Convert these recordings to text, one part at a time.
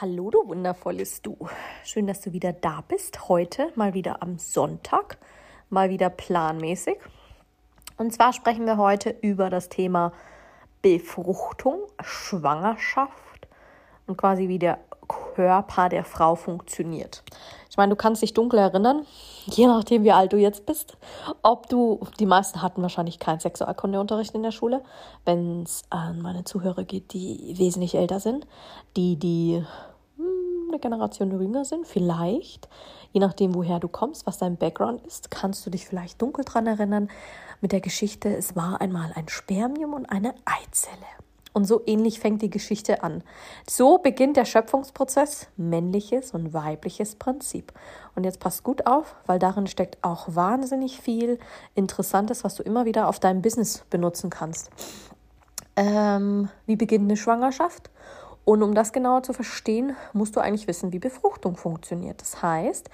Hallo, du wundervolles Du. Schön, dass du wieder da bist. Heute mal wieder am Sonntag, mal wieder planmäßig. Und zwar sprechen wir heute über das Thema Befruchtung, Schwangerschaft und quasi wie der Körper der Frau funktioniert. Ich meine, du kannst dich dunkel erinnern, je nachdem, wie alt du jetzt bist, ob du, die meisten hatten wahrscheinlich keinen Sexualkundeunterricht in der Schule, wenn es an meine Zuhörer geht, die wesentlich älter sind, die, die hm, eine Generation jünger sind, vielleicht, je nachdem, woher du kommst, was dein Background ist, kannst du dich vielleicht dunkel dran erinnern mit der Geschichte, es war einmal ein Spermium und eine Eizelle. Und so ähnlich fängt die Geschichte an. So beginnt der Schöpfungsprozess, männliches und weibliches Prinzip. Und jetzt passt gut auf, weil darin steckt auch wahnsinnig viel Interessantes, was du immer wieder auf deinem Business benutzen kannst. Ähm, wie beginnt eine Schwangerschaft? Und um das genauer zu verstehen, musst du eigentlich wissen, wie Befruchtung funktioniert. Das heißt,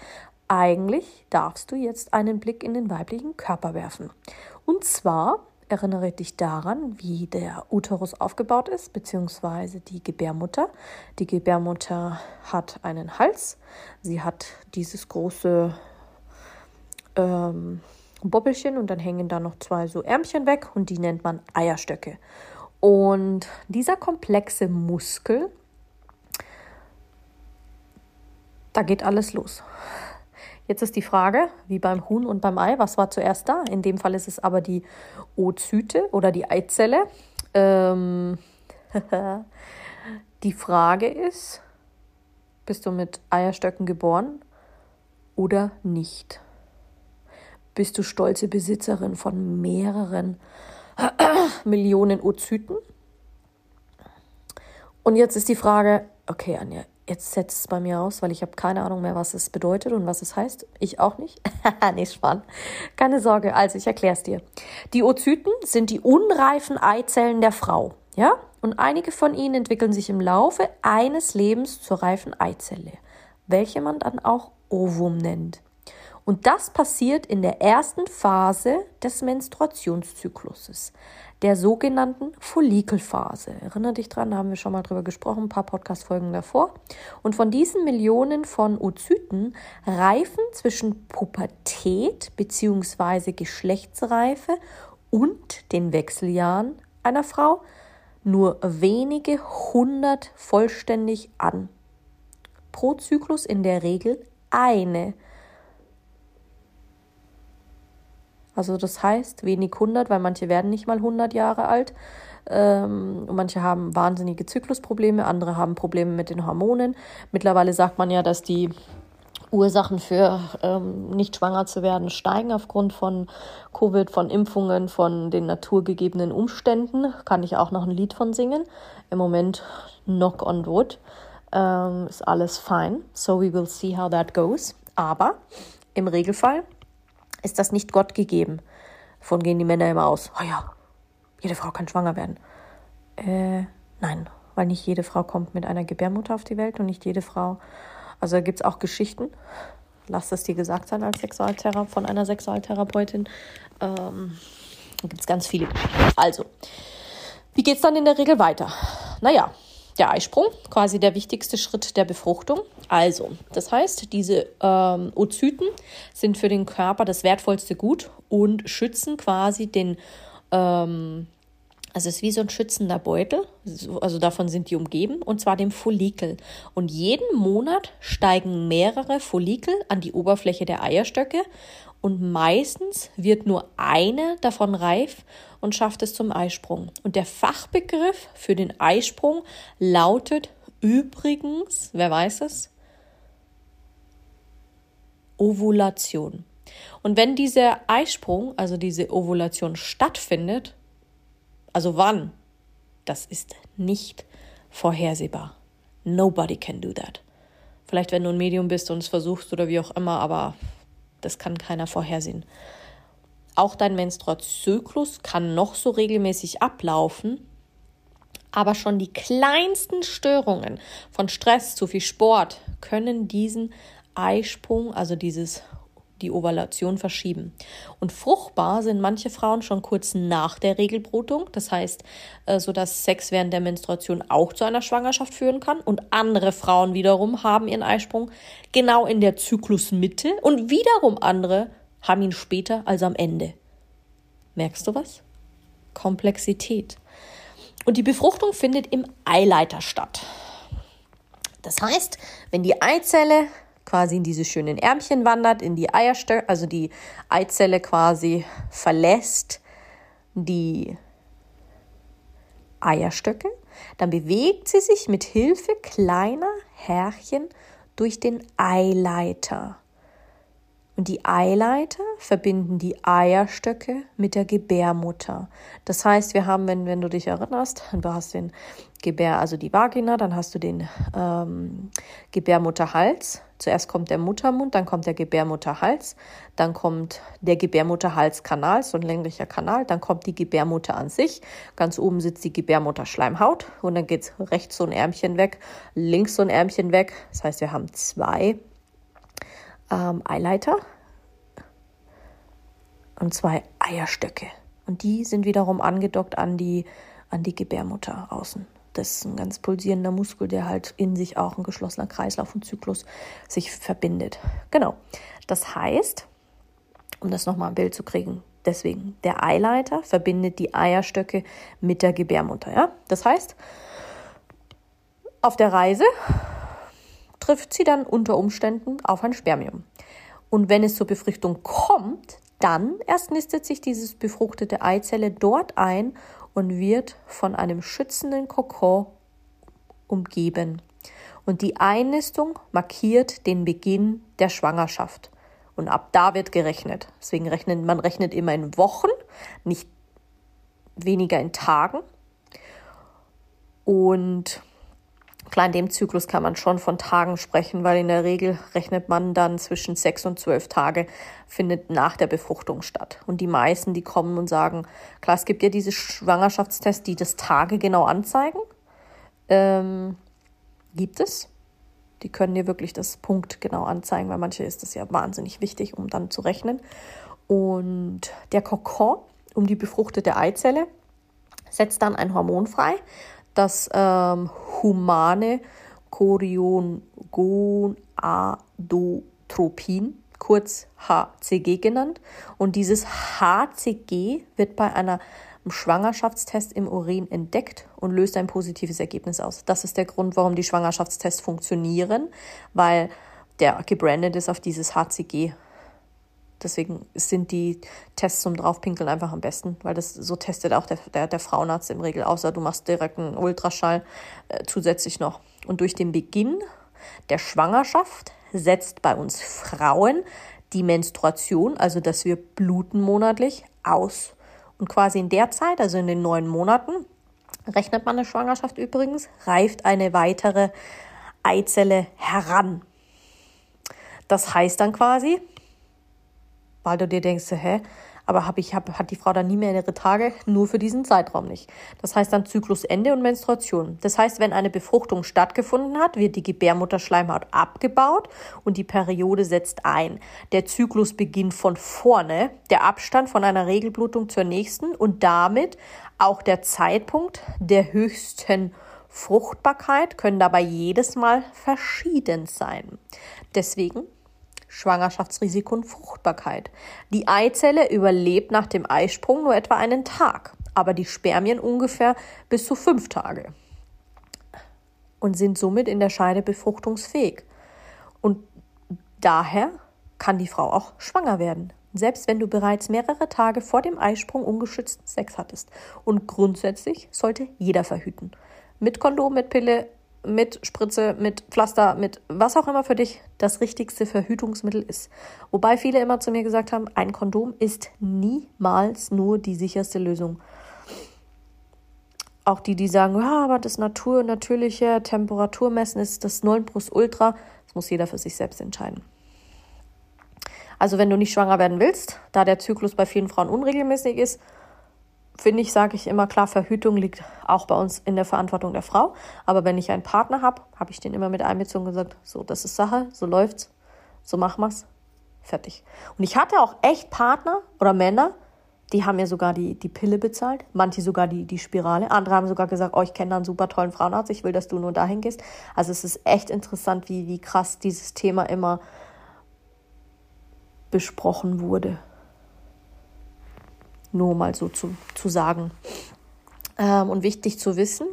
eigentlich darfst du jetzt einen Blick in den weiblichen Körper werfen. Und zwar Erinnere dich daran, wie der Uterus aufgebaut ist, beziehungsweise die Gebärmutter. Die Gebärmutter hat einen Hals. Sie hat dieses große ähm, Bobbelchen und dann hängen da noch zwei so Ärmchen weg und die nennt man Eierstöcke. Und dieser komplexe Muskel, da geht alles los. Jetzt ist die Frage, wie beim Huhn und beim Ei, was war zuerst da? In dem Fall ist es aber die Oozyte oder die Eizelle. Ähm die Frage ist, bist du mit Eierstöcken geboren oder nicht? Bist du stolze Besitzerin von mehreren Millionen Oozyten? Und jetzt ist die Frage, okay, Anja, jetzt setzt es bei mir aus, weil ich habe keine Ahnung mehr, was es bedeutet und was es heißt. Ich auch nicht. nee, spannend. Keine Sorge, also ich erkläre es dir. Die Oozyten sind die unreifen Eizellen der Frau, ja? Und einige von ihnen entwickeln sich im Laufe eines Lebens zur reifen Eizelle, welche man dann auch Ovum nennt. Und das passiert in der ersten Phase des Menstruationszykluses der sogenannten Follikelphase. Erinnere dich dran, da haben wir schon mal drüber gesprochen, ein paar Podcast-Folgen davor. Und von diesen Millionen von Oozyten reifen zwischen Pubertät bzw. Geschlechtsreife und den Wechseljahren einer Frau nur wenige hundert vollständig an. Pro Zyklus in der Regel eine Also das heißt wenig 100, weil manche werden nicht mal 100 Jahre alt. Ähm, manche haben wahnsinnige Zyklusprobleme, andere haben Probleme mit den Hormonen. Mittlerweile sagt man ja, dass die Ursachen für ähm, nicht schwanger zu werden steigen aufgrund von Covid, von Impfungen, von den naturgegebenen Umständen. Kann ich auch noch ein Lied von singen. Im Moment knock on wood. Ähm, ist alles fein. So we will see how that goes. Aber im Regelfall ist das nicht Gott gegeben. Davon gehen die Männer immer aus. Oh ja, jede Frau kann schwanger werden. Äh, nein, weil nicht jede Frau kommt mit einer Gebärmutter auf die Welt und nicht jede Frau. Also gibt es auch Geschichten. Lass es dir gesagt sein als Sexualtherapeut von einer Sexualtherapeutin. Ähm, gibt es ganz viele. Also, wie geht es dann in der Regel weiter? Naja, der Eisprung, quasi der wichtigste Schritt der Befruchtung. Also, das heißt, diese ähm, Oozyten sind für den Körper das wertvollste Gut und schützen quasi den, ähm, also es ist wie so ein schützender Beutel, also davon sind die umgeben, und zwar dem Follikel. Und jeden Monat steigen mehrere Follikel an die Oberfläche der Eierstöcke und meistens wird nur eine davon reif und schafft es zum Eisprung. Und der Fachbegriff für den Eisprung lautet übrigens, wer weiß es? Ovulation. Und wenn dieser Eisprung, also diese Ovulation stattfindet, also wann, das ist nicht vorhersehbar. Nobody can do that. Vielleicht, wenn du ein Medium bist und es versuchst oder wie auch immer, aber das kann keiner vorhersehen. Auch dein Menstruationszyklus kann noch so regelmäßig ablaufen, aber schon die kleinsten Störungen von Stress, zu viel Sport können diesen Eisprung, also dieses die Ovulation verschieben. Und fruchtbar sind manche Frauen schon kurz nach der Regelblutung, das heißt, äh, so dass Sex während der Menstruation auch zu einer Schwangerschaft führen kann. Und andere Frauen wiederum haben ihren Eisprung genau in der Zyklusmitte und wiederum andere haben ihn später als am Ende. Merkst du was? Komplexität. Und die Befruchtung findet im Eileiter statt. Das heißt, wenn die Eizelle quasi in diese schönen Ärmchen wandert, in die Eierstöcke, also die Eizelle quasi verlässt die Eierstöcke, dann bewegt sie sich mit Hilfe kleiner Härchen durch den Eileiter. Und die Eileiter verbinden die Eierstöcke mit der Gebärmutter. Das heißt, wir haben, wenn, wenn du dich erinnerst, du hast den Gebär, also die Vagina, dann hast du den ähm, Gebärmutterhals. Zuerst kommt der Muttermund, dann kommt der Gebärmutterhals, dann kommt der Gebärmutterhalskanal, so ein länglicher Kanal, dann kommt die Gebärmutter an sich. Ganz oben sitzt die Gebärmutterschleimhaut und dann geht rechts so ein Ärmchen weg, links so ein Ärmchen weg. Das heißt, wir haben zwei ähm, Eileiter und zwei Eierstöcke. Und die sind wiederum angedockt an die, an die Gebärmutter außen. Das ist ein ganz pulsierender Muskel, der halt in sich auch ein geschlossener Kreislauf und Zyklus sich verbindet. Genau. Das heißt, um das nochmal ein Bild zu kriegen, deswegen, der Eileiter verbindet die Eierstöcke mit der Gebärmutter. Ja? Das heißt, auf der Reise trifft sie dann unter Umständen auf ein Spermium. Und wenn es zur Befruchtung kommt, dann erst nistet sich dieses befruchtete Eizelle dort ein und wird von einem schützenden Kokon umgeben. Und die Einnistung markiert den Beginn der Schwangerschaft. Und ab da wird gerechnet. Deswegen rechnet man rechnet immer in Wochen, nicht weniger in Tagen. Und Klar, in dem Zyklus kann man schon von Tagen sprechen, weil in der Regel rechnet man dann zwischen sechs und zwölf Tage findet nach der Befruchtung statt. Und die meisten, die kommen und sagen, klar, es gibt ja diese Schwangerschaftstests, die das Tage genau anzeigen. Ähm, gibt es. Die können dir wirklich das Punkt genau anzeigen, weil manche ist das ja wahnsinnig wichtig, um dann zu rechnen. Und der Kokon um die befruchtete Eizelle setzt dann ein Hormon frei, das ähm, humane Choriongonadotropin, kurz HCG genannt. Und dieses HCG wird bei einer Schwangerschaftstest im Urin entdeckt und löst ein positives Ergebnis aus. Das ist der Grund, warum die Schwangerschaftstests funktionieren, weil der gebrandet ist auf dieses HCG Deswegen sind die Tests zum Draufpinkeln einfach am besten, weil das so testet auch der, der, der Frauenarzt im Regel, außer du machst direkt einen Ultraschall äh, zusätzlich noch. Und durch den Beginn der Schwangerschaft setzt bei uns Frauen die Menstruation, also dass wir bluten monatlich, aus. Und quasi in der Zeit, also in den neun Monaten, rechnet man eine Schwangerschaft übrigens, reift eine weitere Eizelle heran. Das heißt dann quasi, weil du dir denkst, hä, aber hab ich, hab, hat die Frau dann nie mehr ihre Tage? Nur für diesen Zeitraum nicht. Das heißt dann Zyklusende und Menstruation. Das heißt, wenn eine Befruchtung stattgefunden hat, wird die Gebärmutterschleimhaut abgebaut und die Periode setzt ein. Der Zyklus beginnt von vorne, der Abstand von einer Regelblutung zur nächsten und damit auch der Zeitpunkt der höchsten Fruchtbarkeit können dabei jedes Mal verschieden sein. Deswegen Schwangerschaftsrisiko und Fruchtbarkeit. Die Eizelle überlebt nach dem Eisprung nur etwa einen Tag, aber die Spermien ungefähr bis zu fünf Tage und sind somit in der Scheide befruchtungsfähig. Und daher kann die Frau auch schwanger werden, selbst wenn du bereits mehrere Tage vor dem Eisprung ungeschützten Sex hattest. Und grundsätzlich sollte jeder verhüten. Mit Kondom, mit Pille, mit Spritze, mit Pflaster, mit was auch immer für dich das richtigste Verhütungsmittel ist. Wobei viele immer zu mir gesagt haben, ein Kondom ist niemals nur die sicherste Lösung. Auch die, die sagen, ja, aber das Natur, natürliche Temperaturmessen ist das 9 plus Ultra. Das muss jeder für sich selbst entscheiden. Also wenn du nicht schwanger werden willst, da der Zyklus bei vielen Frauen unregelmäßig ist, finde ich, sage ich immer klar, Verhütung liegt auch bei uns in der Verantwortung der Frau. Aber wenn ich einen Partner habe, habe ich den immer mit einbezogen und gesagt, so, das ist Sache, so läuft's, so machen wir's, fertig. Und ich hatte auch echt Partner oder Männer, die haben mir sogar die, die Pille bezahlt, manche sogar die, die Spirale. Andere haben sogar gesagt, oh, ich kenne da einen super tollen Frauenarzt, ich will, dass du nur dahin gehst. Also es ist echt interessant, wie, wie krass dieses Thema immer besprochen wurde. Nur mal so zu, zu sagen. Ähm, und wichtig zu wissen,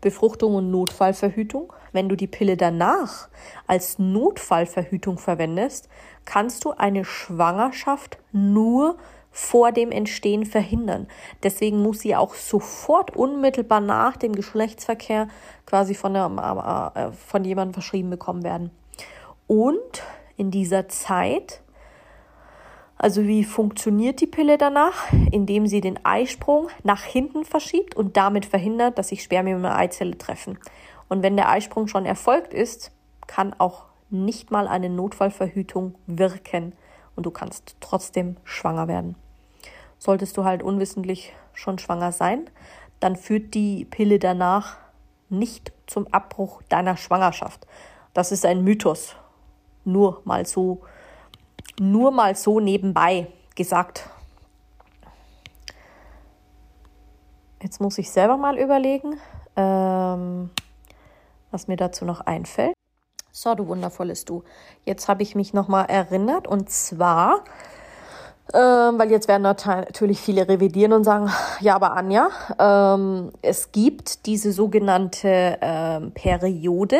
Befruchtung und Notfallverhütung. Wenn du die Pille danach als Notfallverhütung verwendest, kannst du eine Schwangerschaft nur vor dem Entstehen verhindern. Deswegen muss sie auch sofort unmittelbar nach dem Geschlechtsverkehr quasi von, der, äh, von jemandem verschrieben bekommen werden. Und in dieser Zeit also wie funktioniert die Pille danach? Indem sie den Eisprung nach hinten verschiebt und damit verhindert, dass sich Spermien und Eizelle treffen. Und wenn der Eisprung schon erfolgt ist, kann auch nicht mal eine Notfallverhütung wirken und du kannst trotzdem schwanger werden. Solltest du halt unwissentlich schon schwanger sein, dann führt die Pille danach nicht zum Abbruch deiner Schwangerschaft. Das ist ein Mythos. Nur mal so nur mal so nebenbei gesagt. Jetzt muss ich selber mal überlegen, ähm, was mir dazu noch einfällt. So, du wundervolles Du. Jetzt habe ich mich nochmal erinnert und zwar, ähm, weil jetzt werden natürlich viele revidieren und sagen, ja, aber Anja, ähm, es gibt diese sogenannte ähm, Periode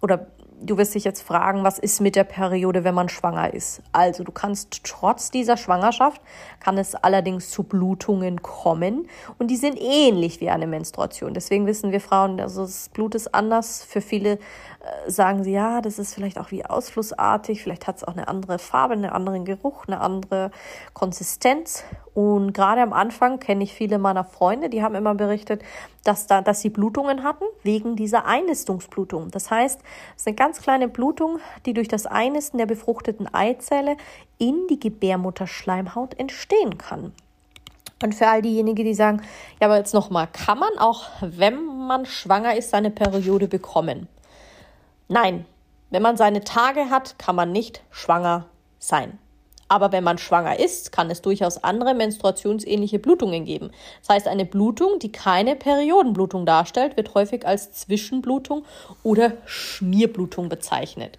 oder du wirst dich jetzt fragen, was ist mit der Periode, wenn man schwanger ist? Also du kannst trotz dieser Schwangerschaft, kann es allerdings zu Blutungen kommen und die sind ähnlich wie eine Menstruation. Deswegen wissen wir Frauen, also das Blut ist anders. Für viele äh, sagen sie, ja, das ist vielleicht auch wie ausflussartig, vielleicht hat es auch eine andere Farbe, einen anderen Geruch, eine andere Konsistenz und gerade am Anfang kenne ich viele meiner Freunde, die haben immer berichtet, dass, da, dass sie Blutungen hatten wegen dieser Einnistungsblutung. Das heißt, es ist eine ganz kleine Blutung, die durch das Einnisten der befruchteten Eizelle in die Gebärmutterschleimhaut entstehen kann. Und für all diejenigen, die sagen, ja, aber jetzt nochmal, kann man auch, wenn man schwanger ist, seine Periode bekommen? Nein, wenn man seine Tage hat, kann man nicht schwanger sein. Aber wenn man schwanger ist, kann es durchaus andere menstruationsähnliche Blutungen geben. Das heißt, eine Blutung, die keine Periodenblutung darstellt, wird häufig als Zwischenblutung oder Schmierblutung bezeichnet.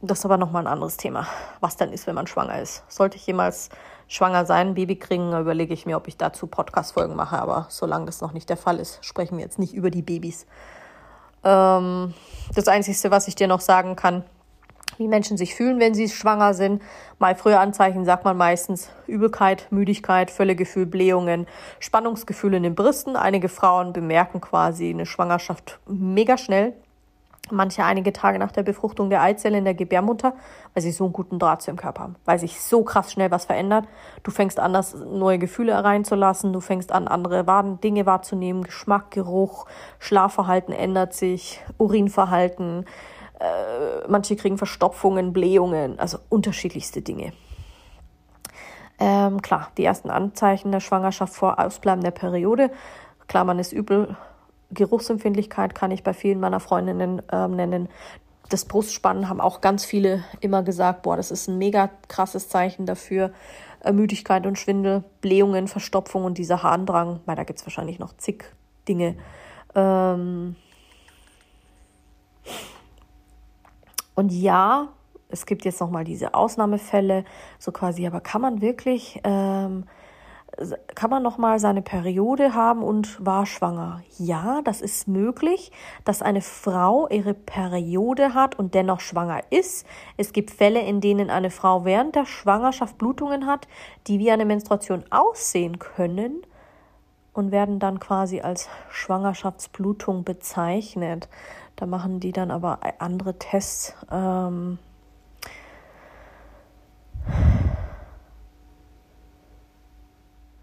Das ist aber nochmal ein anderes Thema, was dann ist, wenn man schwanger ist. Sollte ich jemals schwanger sein, Baby kriegen, überlege ich mir, ob ich dazu Podcast-Folgen mache. Aber solange das noch nicht der Fall ist, sprechen wir jetzt nicht über die Babys. Ähm, das Einzige, was ich dir noch sagen kann, wie Menschen sich fühlen, wenn sie schwanger sind. Mal frühe Anzeichen sagt man meistens Übelkeit, Müdigkeit, Völlegefühl, Blähungen, Spannungsgefühle in den Brüsten. Einige Frauen bemerken quasi eine Schwangerschaft mega schnell. Manche einige Tage nach der Befruchtung der Eizelle in der Gebärmutter, weil sie so einen guten Draht zu dem Körper haben, weil sich so krass schnell was verändert. Du fängst an, das neue Gefühle reinzulassen, du fängst an, andere Dinge wahrzunehmen, Geschmack, Geruch, Schlafverhalten ändert sich, Urinverhalten, äh, manche kriegen Verstopfungen, Blähungen, also unterschiedlichste Dinge. Ähm, klar, die ersten Anzeichen der Schwangerschaft vor Ausbleiben der Periode. Klar, man ist übel. Geruchsempfindlichkeit kann ich bei vielen meiner Freundinnen ähm, nennen. Das Brustspannen haben auch ganz viele immer gesagt, boah, das ist ein mega krasses Zeichen dafür. Müdigkeit und Schwindel, Blähungen, Verstopfung und dieser Harndrang, weil da gibt es wahrscheinlich noch zig Dinge. Ähm, Und ja, es gibt jetzt nochmal diese Ausnahmefälle, so quasi, aber kann man wirklich, ähm, kann man nochmal seine Periode haben und war schwanger? Ja, das ist möglich, dass eine Frau ihre Periode hat und dennoch schwanger ist. Es gibt Fälle, in denen eine Frau während der Schwangerschaft Blutungen hat, die wie eine Menstruation aussehen können und werden dann quasi als Schwangerschaftsblutung bezeichnet. Da machen die dann aber andere Tests. Ähm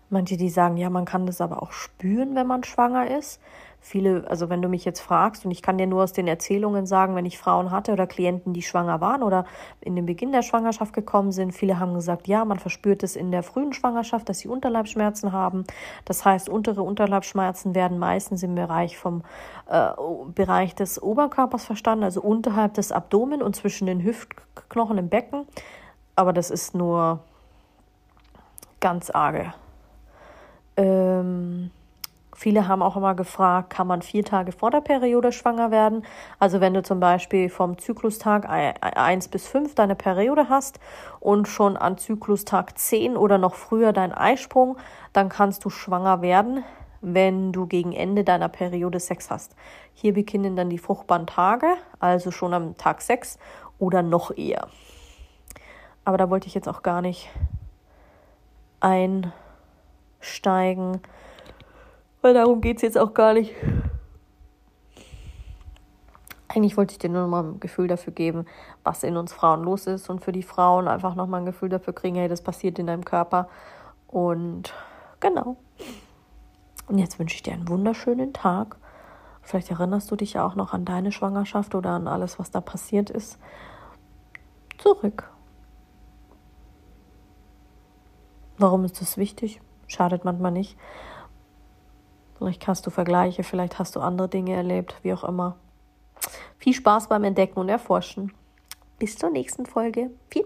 Manche, die sagen, ja, man kann das aber auch spüren, wenn man schwanger ist. Viele, also wenn du mich jetzt fragst, und ich kann dir nur aus den Erzählungen sagen, wenn ich Frauen hatte oder Klienten, die schwanger waren oder in den Beginn der Schwangerschaft gekommen sind, viele haben gesagt, ja, man verspürt es in der frühen Schwangerschaft, dass sie Unterleibsschmerzen haben. Das heißt, untere Unterleibsschmerzen werden meistens im Bereich vom äh, Bereich des Oberkörpers verstanden, also unterhalb des Abdomen und zwischen den Hüftknochen im Becken. Aber das ist nur ganz arge. Ähm, Viele haben auch immer gefragt, kann man vier Tage vor der Periode schwanger werden? Also wenn du zum Beispiel vom Zyklustag 1 bis 5 deine Periode hast und schon an Zyklustag 10 oder noch früher dein Eisprung, dann kannst du schwanger werden, wenn du gegen Ende deiner Periode Sex hast. Hier beginnen dann die fruchtbaren Tage, also schon am Tag 6 oder noch eher. Aber da wollte ich jetzt auch gar nicht einsteigen weil darum geht es jetzt auch gar nicht. Eigentlich wollte ich dir nur mal ein Gefühl dafür geben, was in uns Frauen los ist und für die Frauen einfach nochmal ein Gefühl dafür kriegen, hey, das passiert in deinem Körper. Und genau. Und jetzt wünsche ich dir einen wunderschönen Tag. Vielleicht erinnerst du dich ja auch noch an deine Schwangerschaft oder an alles, was da passiert ist. Zurück. Warum ist das wichtig? Schadet manchmal nicht. Vielleicht hast du Vergleiche, vielleicht hast du andere Dinge erlebt, wie auch immer. Viel Spaß beim Entdecken und Erforschen. Bis zur nächsten Folge. Viel